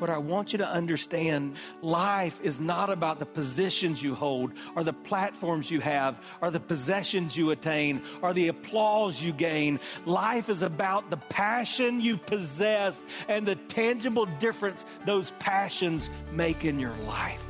What I want you to understand life is not about the positions you hold, or the platforms you have, or the possessions you attain, or the applause you gain. Life is about the passion you possess and the tangible difference those passions make in your life.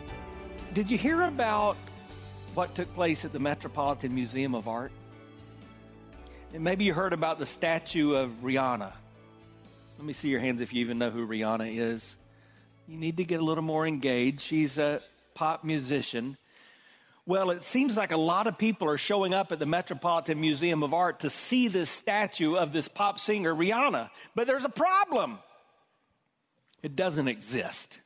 Did you hear about what took place at the Metropolitan Museum of Art? And maybe you heard about the statue of Rihanna. Let me see your hands if you even know who Rihanna is. You need to get a little more engaged. She's a pop musician. Well, it seems like a lot of people are showing up at the Metropolitan Museum of Art to see this statue of this pop singer, Rihanna. But there's a problem it doesn't exist.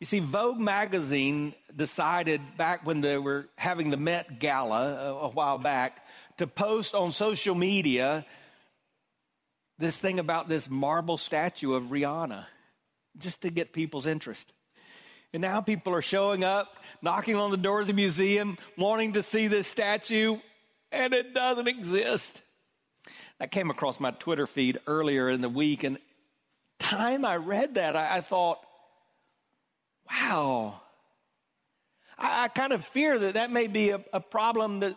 You see, Vogue magazine decided back when they were having the Met Gala a, a while back to post on social media this thing about this marble statue of Rihanna just to get people's interest. And now people are showing up, knocking on the doors of the museum, wanting to see this statue, and it doesn't exist. I came across my Twitter feed earlier in the week, and time I read that, I, I thought, wow. I, I, kind of fear that that may be a, a problem that,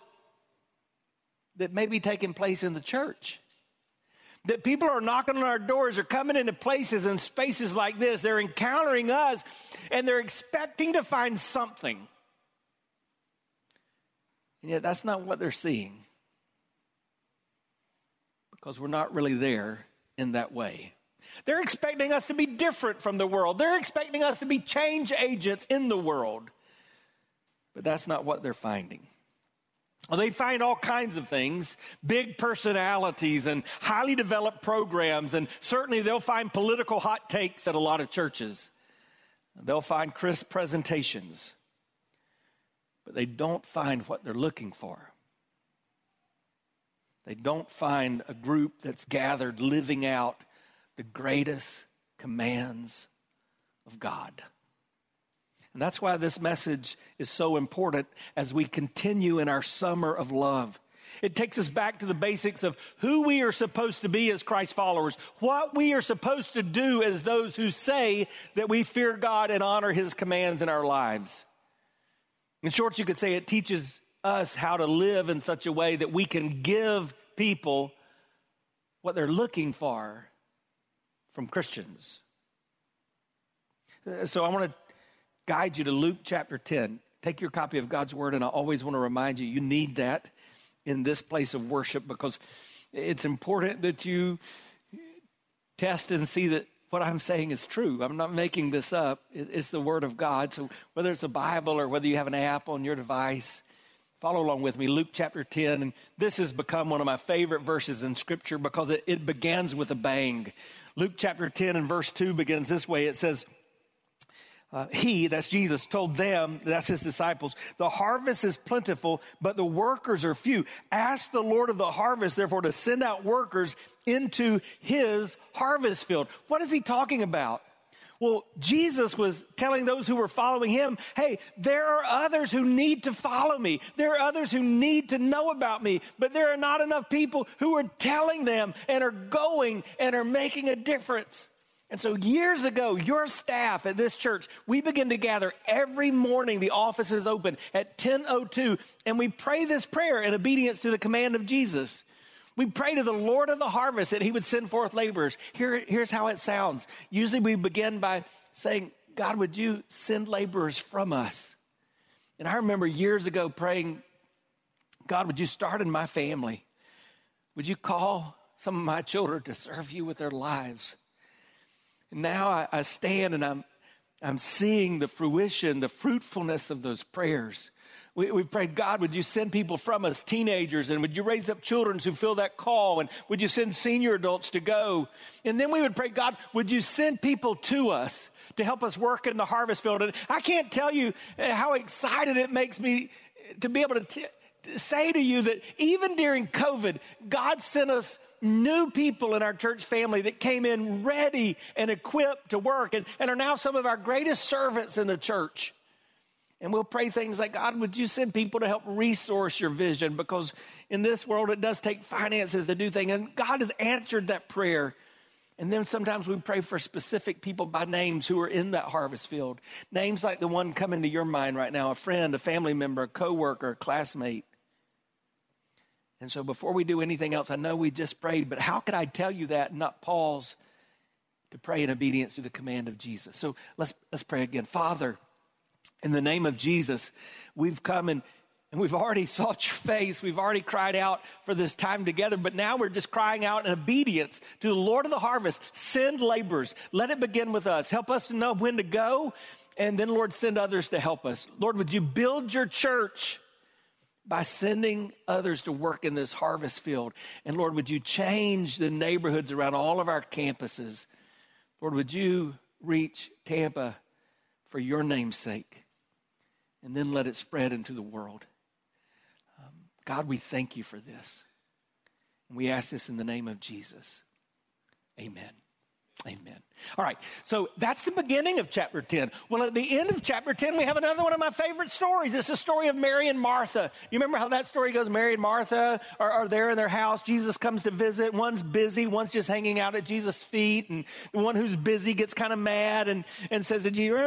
that may be taking place in the church. That people are knocking on our doors, are coming into places and spaces like this. They're encountering us and they're expecting to find something. And yet, that's not what they're seeing because we're not really there in that way. They're expecting us to be different from the world. They're expecting us to be change agents in the world. But that's not what they're finding. They find all kinds of things big personalities and highly developed programs, and certainly they'll find political hot takes at a lot of churches. They'll find crisp presentations, but they don't find what they're looking for. They don't find a group that's gathered living out the greatest commands of God. And that's why this message is so important as we continue in our summer of love. It takes us back to the basics of who we are supposed to be as Christ followers, what we are supposed to do as those who say that we fear God and honor His commands in our lives. In short, you could say it teaches us how to live in such a way that we can give people what they're looking for from Christians. Uh, so I want to guide you to Luke chapter 10. Take your copy of God's Word, and I always want to remind you, you need that in this place of worship because it's important that you test and see that what I'm saying is true. I'm not making this up. It's the Word of God. So whether it's a Bible or whether you have an app on your device, follow along with me. Luke chapter 10. And this has become one of my favorite verses in Scripture because it, it begins with a bang. Luke chapter 10 and verse 2 begins this way it says, uh, he, that's Jesus, told them, that's his disciples, the harvest is plentiful, but the workers are few. Ask the Lord of the harvest, therefore, to send out workers into his harvest field. What is he talking about? Well, Jesus was telling those who were following him, hey, there are others who need to follow me. There are others who need to know about me, but there are not enough people who are telling them and are going and are making a difference. And so years ago, your staff at this church, we begin to gather every morning. The office is open at 10:02 and we pray this prayer in obedience to the command of Jesus. We pray to the Lord of the harvest that he would send forth laborers. Here, here's how it sounds. Usually we begin by saying, God, would you send laborers from us? And I remember years ago praying, God, would you start in my family? Would you call some of my children to serve you with their lives? And now I, I stand and I'm, I'm seeing the fruition, the fruitfulness of those prayers. We, we prayed, God, would you send people from us, teenagers, and would you raise up children who feel that call? And would you send senior adults to go? And then we would pray, God, would you send people to us to help us work in the harvest field? And I can't tell you how excited it makes me to be able to, t- say to you that even during COVID, God sent us new people in our church family that came in ready and equipped to work and, and are now some of our greatest servants in the church. And we'll pray things like, God, would you send people to help resource your vision? Because in this world, it does take finances to do things. And God has answered that prayer. And then sometimes we pray for specific people by names who are in that harvest field. Names like the one coming to your mind right now a friend, a family member, a coworker, a classmate. And so before we do anything else, I know we just prayed, but how could I tell you that and not pause to pray in obedience to the command of Jesus? So let's, let's pray again. Father, in the name of Jesus, we've come and, and we've already sought your face. We've already cried out for this time together, but now we're just crying out in obedience to the Lord of the harvest. Send laborers. Let it begin with us. Help us to know when to go. And then, Lord, send others to help us. Lord, would you build your church by sending others to work in this harvest field? And Lord, would you change the neighborhoods around all of our campuses? Lord, would you reach Tampa for your name's sake? and then let it spread into the world. Um, God, we thank you for this. And we ask this in the name of Jesus. Amen. Amen. All right, so that's the beginning of chapter 10. Well, at the end of chapter 10, we have another one of my favorite stories. It's the story of Mary and Martha. You remember how that story goes? Mary and Martha are, are there in their house. Jesus comes to visit. One's busy, one's just hanging out at Jesus' feet. And the one who's busy gets kind of mad and, and says to Jesus,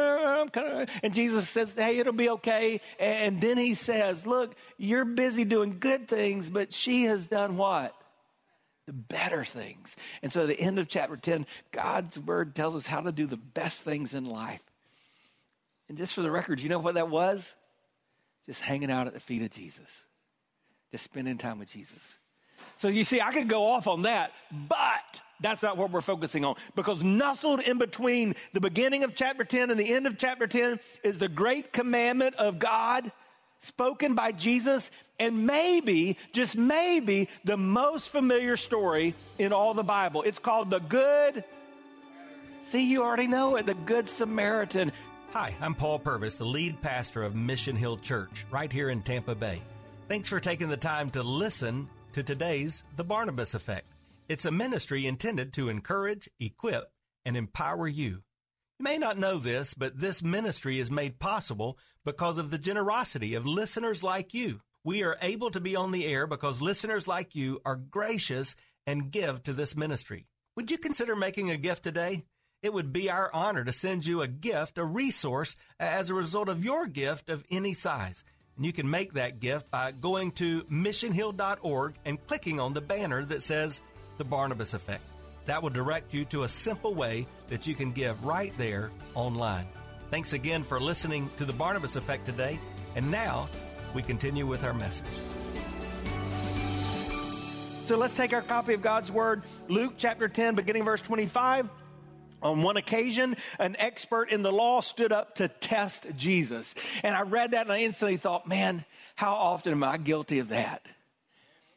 and Jesus says, hey, it'll be okay. And then he says, look, you're busy doing good things, but she has done what? The better things. And so, at the end of chapter 10, God's word tells us how to do the best things in life. And just for the record, you know what that was? Just hanging out at the feet of Jesus, just spending time with Jesus. So, you see, I could go off on that, but that's not what we're focusing on. Because nestled in between the beginning of chapter 10 and the end of chapter 10 is the great commandment of God spoken by Jesus, and maybe, just maybe, the most familiar story in all the Bible. It's called the Good. See, you already know it, the Good Samaritan. Hi, I'm Paul Purvis, the lead pastor of Mission Hill Church, right here in Tampa Bay. Thanks for taking the time to listen to today's The Barnabas Effect. It's a ministry intended to encourage, equip, and empower you. You may not know this, but this ministry is made possible because of the generosity of listeners like you. We are able to be on the air because listeners like you are gracious and give to this ministry. Would you consider making a gift today? It would be our honor to send you a gift, a resource, as a result of your gift of any size. And you can make that gift by going to missionhill.org and clicking on the banner that says The Barnabas Effect. That will direct you to a simple way that you can give right there online. Thanks again for listening to the Barnabas Effect today. And now we continue with our message. So let's take our copy of God's Word, Luke chapter 10, beginning verse 25. On one occasion, an expert in the law stood up to test Jesus. And I read that and I instantly thought, man, how often am I guilty of that?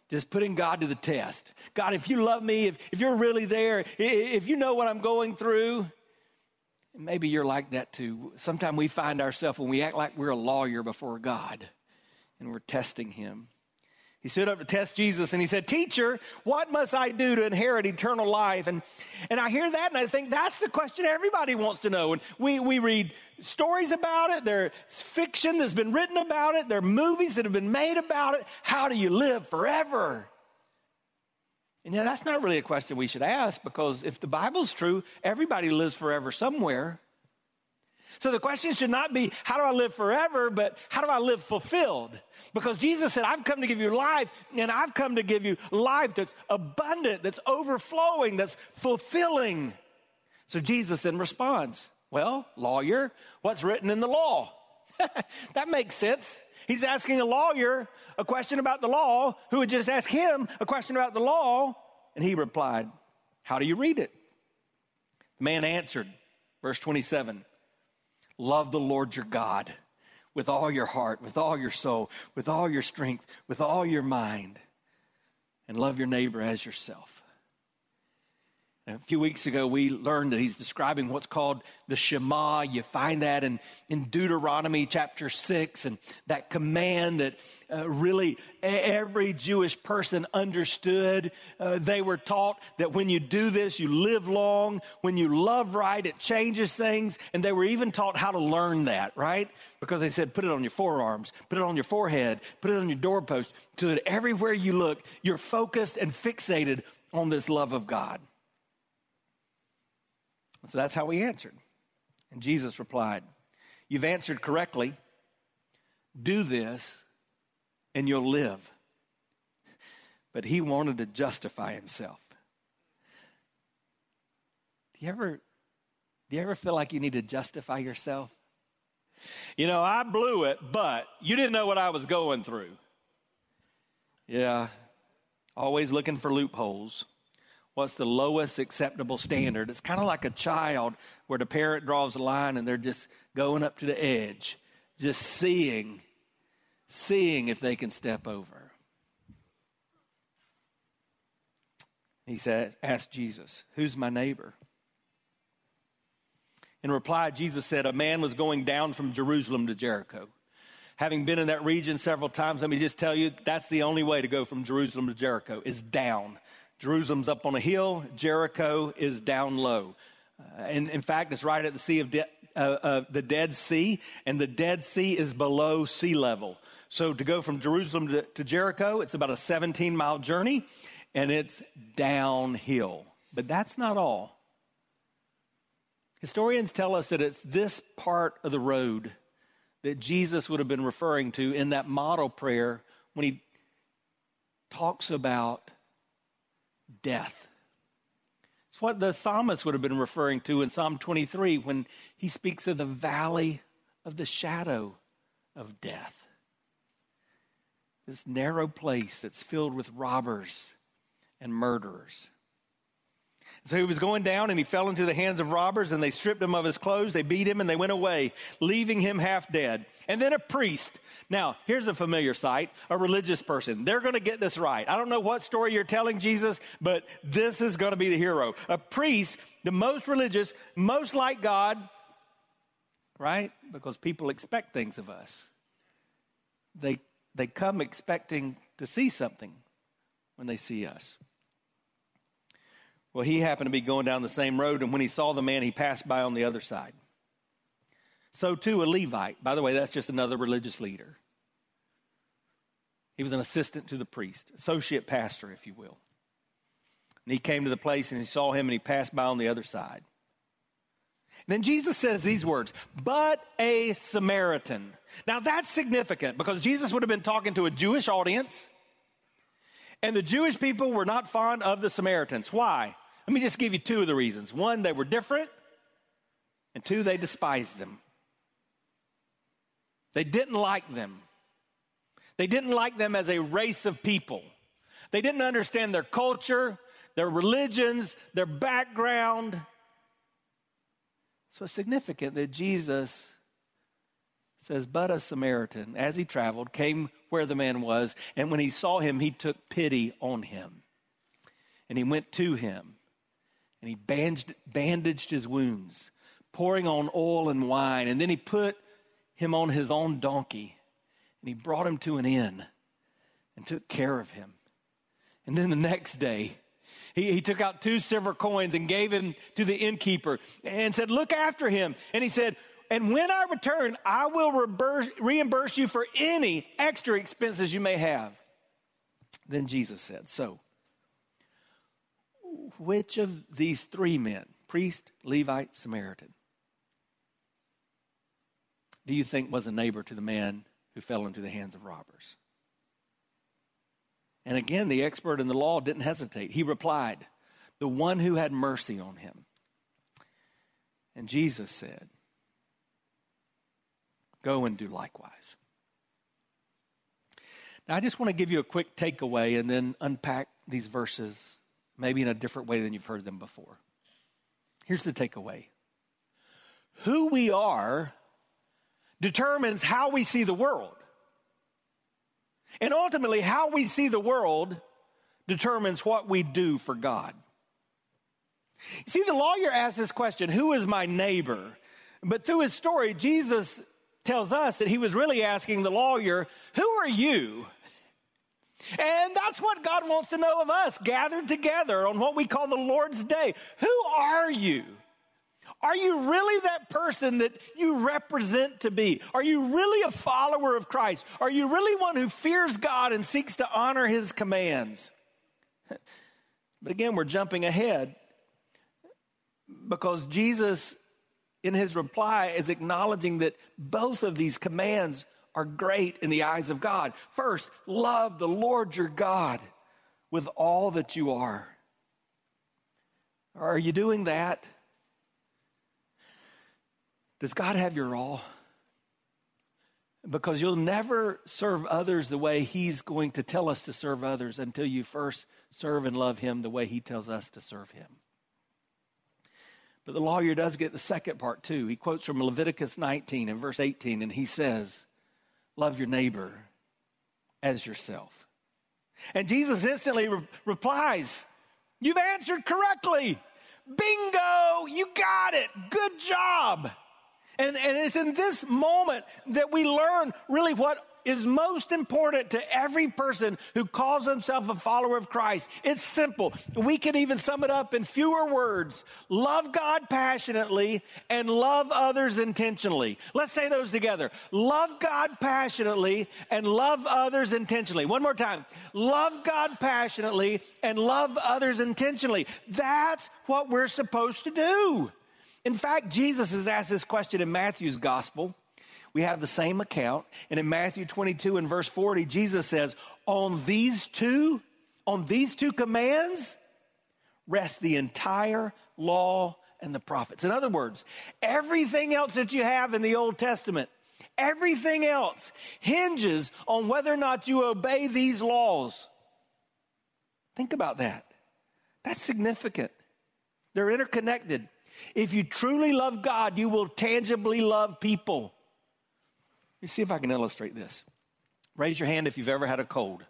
Just putting God to the test. God, if you love me, if, if you're really there, if you know what I'm going through, Maybe you're like that too. Sometimes we find ourselves when we act like we're a lawyer before God and we're testing Him. He stood up to test Jesus and he said, Teacher, what must I do to inherit eternal life? And, and I hear that and I think that's the question everybody wants to know. And we, we read stories about it. There's fiction that's been written about it. There are movies that have been made about it. How do you live forever? And yet, that's not really a question we should ask because if the Bible's true, everybody lives forever somewhere. So the question should not be, how do I live forever, but how do I live fulfilled? Because Jesus said, I've come to give you life, and I've come to give you life that's abundant, that's overflowing, that's fulfilling. So Jesus then responds. Well, lawyer, what's written in the law? that makes sense. He's asking a lawyer a question about the law who would just ask him a question about the law. And he replied, How do you read it? The man answered, verse 27 Love the Lord your God with all your heart, with all your soul, with all your strength, with all your mind, and love your neighbor as yourself. A few weeks ago, we learned that he's describing what's called the Shema. You find that in, in Deuteronomy chapter 6, and that command that uh, really every Jewish person understood. Uh, they were taught that when you do this, you live long. When you love right, it changes things. And they were even taught how to learn that, right? Because they said, put it on your forearms, put it on your forehead, put it on your doorpost, so that everywhere you look, you're focused and fixated on this love of God. So that's how we answered. And Jesus replied, You've answered correctly. Do this and you'll live. But he wanted to justify himself. Do you ever do you ever feel like you need to justify yourself? You know, I blew it, but you didn't know what I was going through. Yeah. Always looking for loopholes what's the lowest acceptable standard. It's kind of like a child where the parent draws a line and they're just going up to the edge, just seeing, seeing if they can step over. He said, asked Jesus, Who's my neighbor? In reply, Jesus said, A man was going down from Jerusalem to Jericho. Having been in that region several times, let me just tell you, that's the only way to go from Jerusalem to Jericho, is down. Jerusalem's up on a hill, Jericho is down low. Uh, and in fact, it's right at the Sea of De- uh, uh, the Dead Sea, and the Dead Sea is below sea level. So to go from Jerusalem to, to Jericho, it's about a 17 mile journey, and it's downhill. But that's not all. Historians tell us that it's this part of the road that Jesus would have been referring to in that model prayer when he talks about death. It's what the psalmist would have been referring to in Psalm 23 when he speaks of the valley of the shadow of death. This narrow place that's filled with robbers and murderers. So he was going down and he fell into the hands of robbers and they stripped him of his clothes. They beat him and they went away, leaving him half dead. And then a priest. Now, here's a familiar sight a religious person. They're going to get this right. I don't know what story you're telling, Jesus, but this is going to be the hero. A priest, the most religious, most like God, right? Because people expect things of us. They, they come expecting to see something when they see us. Well, he happened to be going down the same road, and when he saw the man, he passed by on the other side. So, too, a Levite. By the way, that's just another religious leader. He was an assistant to the priest, associate pastor, if you will. And he came to the place and he saw him and he passed by on the other side. And then Jesus says these words, but a Samaritan. Now that's significant because Jesus would have been talking to a Jewish audience, and the Jewish people were not fond of the Samaritans. Why? Let me just give you two of the reasons. One, they were different, and two, they despised them. They didn't like them. They didn't like them as a race of people. They didn't understand their culture, their religions, their background. So it's significant that Jesus says, But a Samaritan, as he traveled, came where the man was, and when he saw him, he took pity on him. And he went to him and he bandaged, bandaged his wounds, pouring on oil and wine. And then he put him on his own donkey and he brought him to an inn and took care of him. And then the next day, he, he took out two silver coins and gave them to the innkeeper and said, Look after him. And he said, And when I return, I will reimburse, reimburse you for any extra expenses you may have. Then Jesus said, So, which of these three men, priest, Levite, Samaritan, do you think was a neighbor to the man who fell into the hands of robbers? And again, the expert in the law didn't hesitate. He replied, The one who had mercy on him. And Jesus said, Go and do likewise. Now, I just want to give you a quick takeaway and then unpack these verses maybe in a different way than you've heard them before. Here's the takeaway Who we are determines how we see the world. And ultimately, how we see the world determines what we do for God. See, the lawyer asked this question Who is my neighbor? But through his story, Jesus tells us that he was really asking the lawyer, Who are you? And that's what God wants to know of us, gathered together on what we call the Lord's Day. Who are you? Are you really that person that you represent to be? Are you really a follower of Christ? Are you really one who fears God and seeks to honor his commands? But again, we're jumping ahead because Jesus, in his reply, is acknowledging that both of these commands are great in the eyes of God. First, love the Lord your God with all that you are. Are you doing that? Does God have your all? Because you'll never serve others the way He's going to tell us to serve others until you first serve and love Him the way He tells us to serve Him. But the lawyer does get the second part too. He quotes from Leviticus 19 and verse 18, and he says, Love your neighbor as yourself. And Jesus instantly re- replies, You've answered correctly. Bingo, you got it. Good job. And, and it's in this moment that we learn really what is most important to every person who calls himself a follower of Christ. It's simple. We can even sum it up in fewer words. Love God passionately and love others intentionally. Let's say those together. Love God passionately and love others intentionally. One more time. Love God passionately and love others intentionally. That's what we're supposed to do. In fact, Jesus has asked this question in Matthew's gospel we have the same account. And in Matthew 22 and verse 40, Jesus says, On these two, on these two commands, rest the entire law and the prophets. In other words, everything else that you have in the Old Testament, everything else hinges on whether or not you obey these laws. Think about that. That's significant. They're interconnected. If you truly love God, you will tangibly love people. Me see if I can illustrate this. Raise your hand if you've ever had a cold.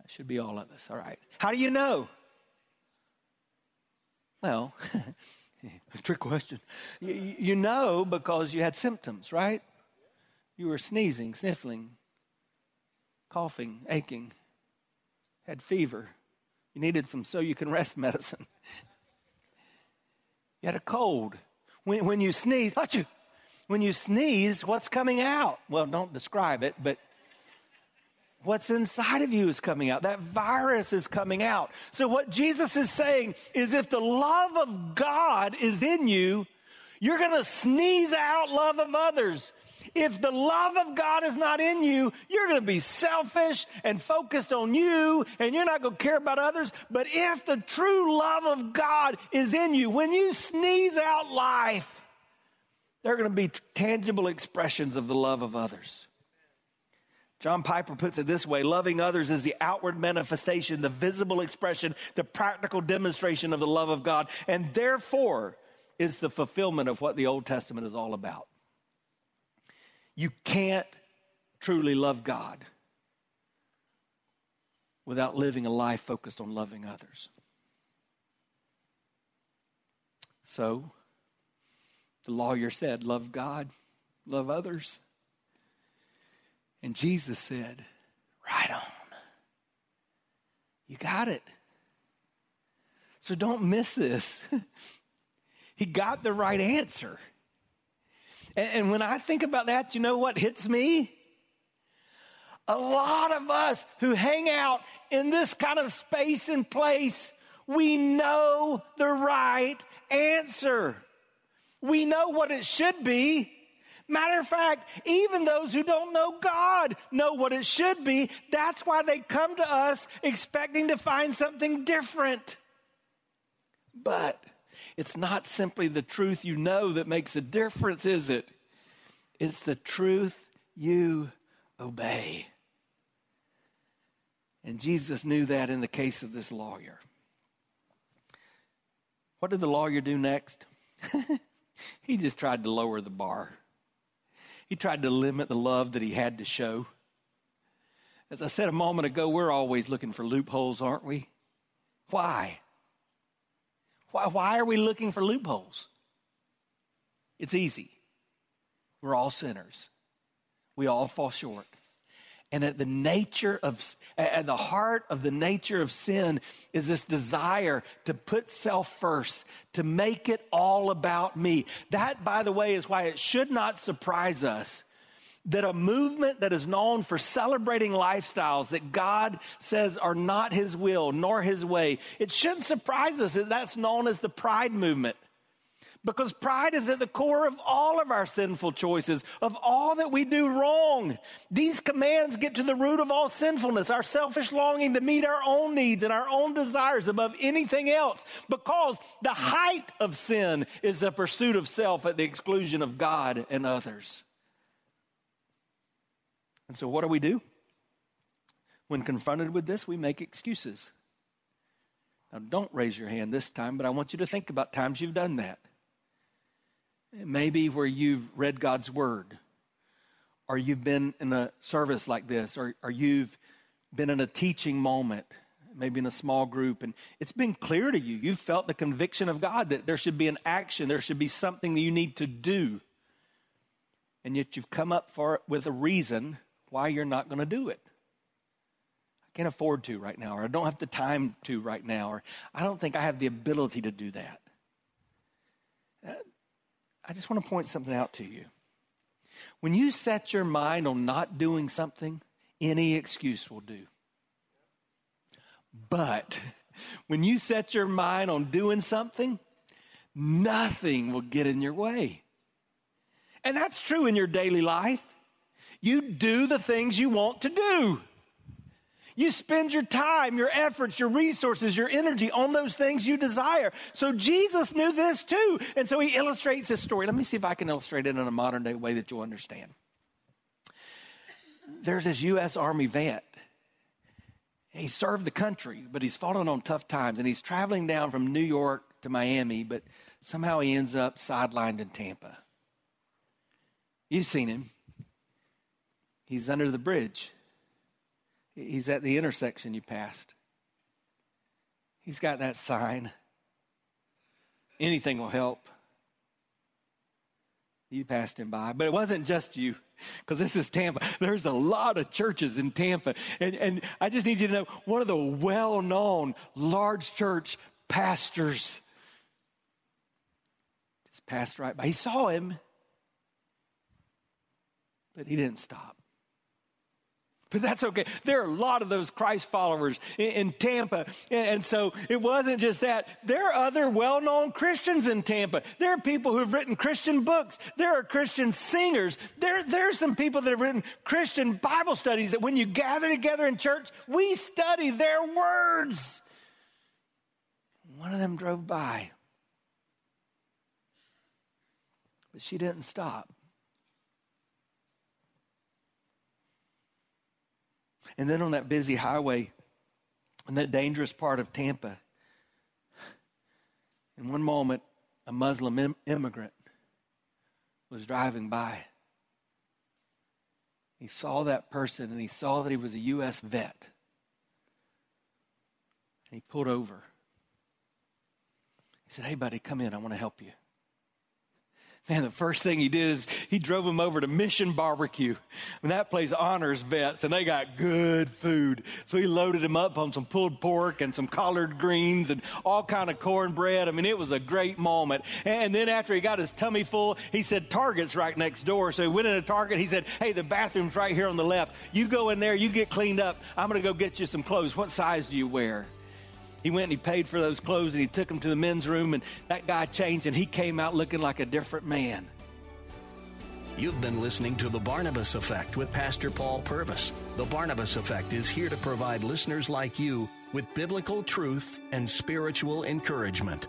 That should be all of us. All right. How do you know? Well, trick question. You, you know because you had symptoms, right? You were sneezing, sniffling, coughing, aching, had fever. You needed some so you can rest medicine. You had a cold. When, when you sneeze, you when you sneeze, what's coming out? Well, don't describe it, but what's inside of you is coming out. That virus is coming out. So, what Jesus is saying is if the love of God is in you, you're going to sneeze out love of others. If the love of God is not in you, you're going to be selfish and focused on you, and you're not going to care about others. But if the true love of God is in you, when you sneeze out life, there are going to be tangible expressions of the love of others. John Piper puts it this way loving others is the outward manifestation, the visible expression, the practical demonstration of the love of God, and therefore is the fulfillment of what the Old Testament is all about. You can't truly love God without living a life focused on loving others. So, the lawyer said, Love God, love others. And Jesus said, Right on. You got it. So don't miss this. he got the right answer. And, and, when I think about that, you know what hits me? A lot of us who hang out in this kind of space and place, we know the right answer. We know what it should be. Matter of fact, even those who don't know God know what it should be. That's why they come to us expecting to find something different. But It's not simply the truth you know that makes a difference, is it? It's the truth you obey. And Jesus knew that in the case of this lawyer. What did the lawyer do next? he just tried to lower the bar. He tried to limit the love that he had to show. As I said a moment ago, we're always looking for loopholes, aren't we? Why? Why, why are we looking for loopholes? It's easy. We're all sinners. We all fall short. And at the nature of, at the heart of the nature of sin is this desire to put self first, to make it all about me. That, by the way, is why it should not surprise us that a movement that is known for celebrating lifestyles that God says are not his will nor his way, it shouldn't surprise us that that's known as the pride movement. Because pride is at the core of all of our sinful choices, of all that we do wrong. These commands get to the root of all sinfulness, our selfish longing to meet our own needs and our own desires above anything else. Because the height of sin is the pursuit of self at the exclusion of God and others. And so, what do we do? When confronted with this, we make excuses. Now, don't raise your hand this time, but I want you to think about times you've done that. Maybe where you've read God's word, or you've been in a service like this, or, or you've been in a teaching moment, maybe in a small group, and it's been clear to you. You've felt the conviction of God that there should be an action, there should be something that you need to do. And yet you've come up for it with a reason why you're not going to do it. I can't afford to right now, or I don't have the time to right now, or I don't think I have the ability to do that. I just want to point something out to you. When you set your mind on not doing something, any excuse will do. But when you set your mind on doing something, nothing will get in your way. And that's true in your daily life. You do the things you want to do. You spend your time, your efforts, your resources, your energy on those things you desire. So Jesus knew this too. And so he illustrates this story. Let me see if I can illustrate it in a modern day way that you'll understand. There's this U.S. Army vet. He served the country, but he's fallen on tough times. And he's traveling down from New York to Miami, but somehow he ends up sidelined in Tampa. You've seen him. He's under the bridge. He's at the intersection you passed. He's got that sign. Anything will help. You passed him by. But it wasn't just you, because this is Tampa. There's a lot of churches in Tampa. And, and I just need you to know one of the well known large church pastors just passed right by. He saw him, but he didn't stop. But that's okay. There are a lot of those Christ followers in, in Tampa. And, so it wasn't just that. There are other well known Christians in Tampa. There are people who have written Christian books. There are Christian singers. There, there are some people that have written Christian Bible studies that when you gather together in church, we study their words. One of them drove by. But she didn't stop. And then on that busy highway, in that dangerous part of Tampa, in one moment, a Muslim Im- immigrant was driving by. He saw that person and he saw that he was a U.S. vet. And he pulled over. He said, Hey, buddy, come in. I want to help you. Man, the first thing he did is he drove him over to Mission Barbecue. And that place honors vets, and they got good food. So he loaded him up on some pulled pork and some collard greens and all kind of cornbread. I mean, it was a great moment. And then after he got his tummy full, he said, Target's right next door. So he went into Target. He said, Hey, the bathroom's right here on the left. You go in there, you get cleaned up. I'm going to go get you some clothes. What size do you wear? He went and he paid for those clothes and he took them to the men's room, and that guy changed and he came out looking like a different man. You've been listening to The Barnabas Effect with Pastor Paul Purvis. The Barnabas Effect is here to provide listeners like you with biblical truth and spiritual encouragement.